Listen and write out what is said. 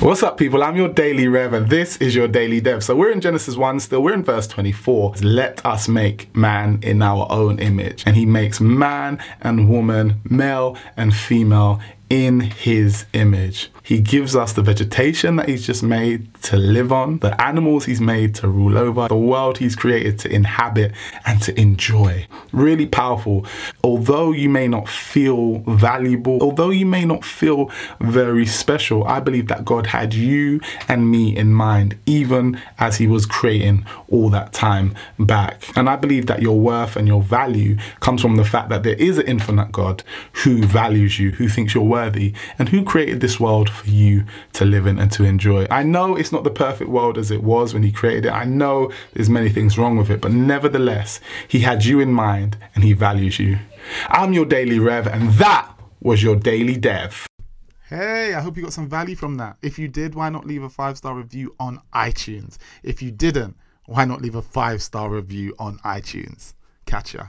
What's up, people? I'm your daily rev, and this is your daily dev. So, we're in Genesis 1 still, we're in verse 24. Let us make man in our own image. And he makes man and woman, male and female, in his image. He gives us the vegetation that he's just made to live on, the animals he's made to rule over, the world he's created to inhabit and to enjoy. Really powerful. Although you may not feel valuable, although you may not feel very special, I believe that God had you and me in mind, even as he was creating all that time back. And I believe that your worth and your value comes from the fact that there is an infinite God who values you, who thinks you're worth worthy and who created this world for you to live in and to enjoy. I know it's not the perfect world as it was when he created it. I know there's many things wrong with it, but nevertheless, he had you in mind and he values you. I'm your daily rev and that was your daily dev. Hey, I hope you got some value from that. If you did, why not leave a five star review on iTunes? If you didn't, why not leave a five star review on iTunes? Catch ya.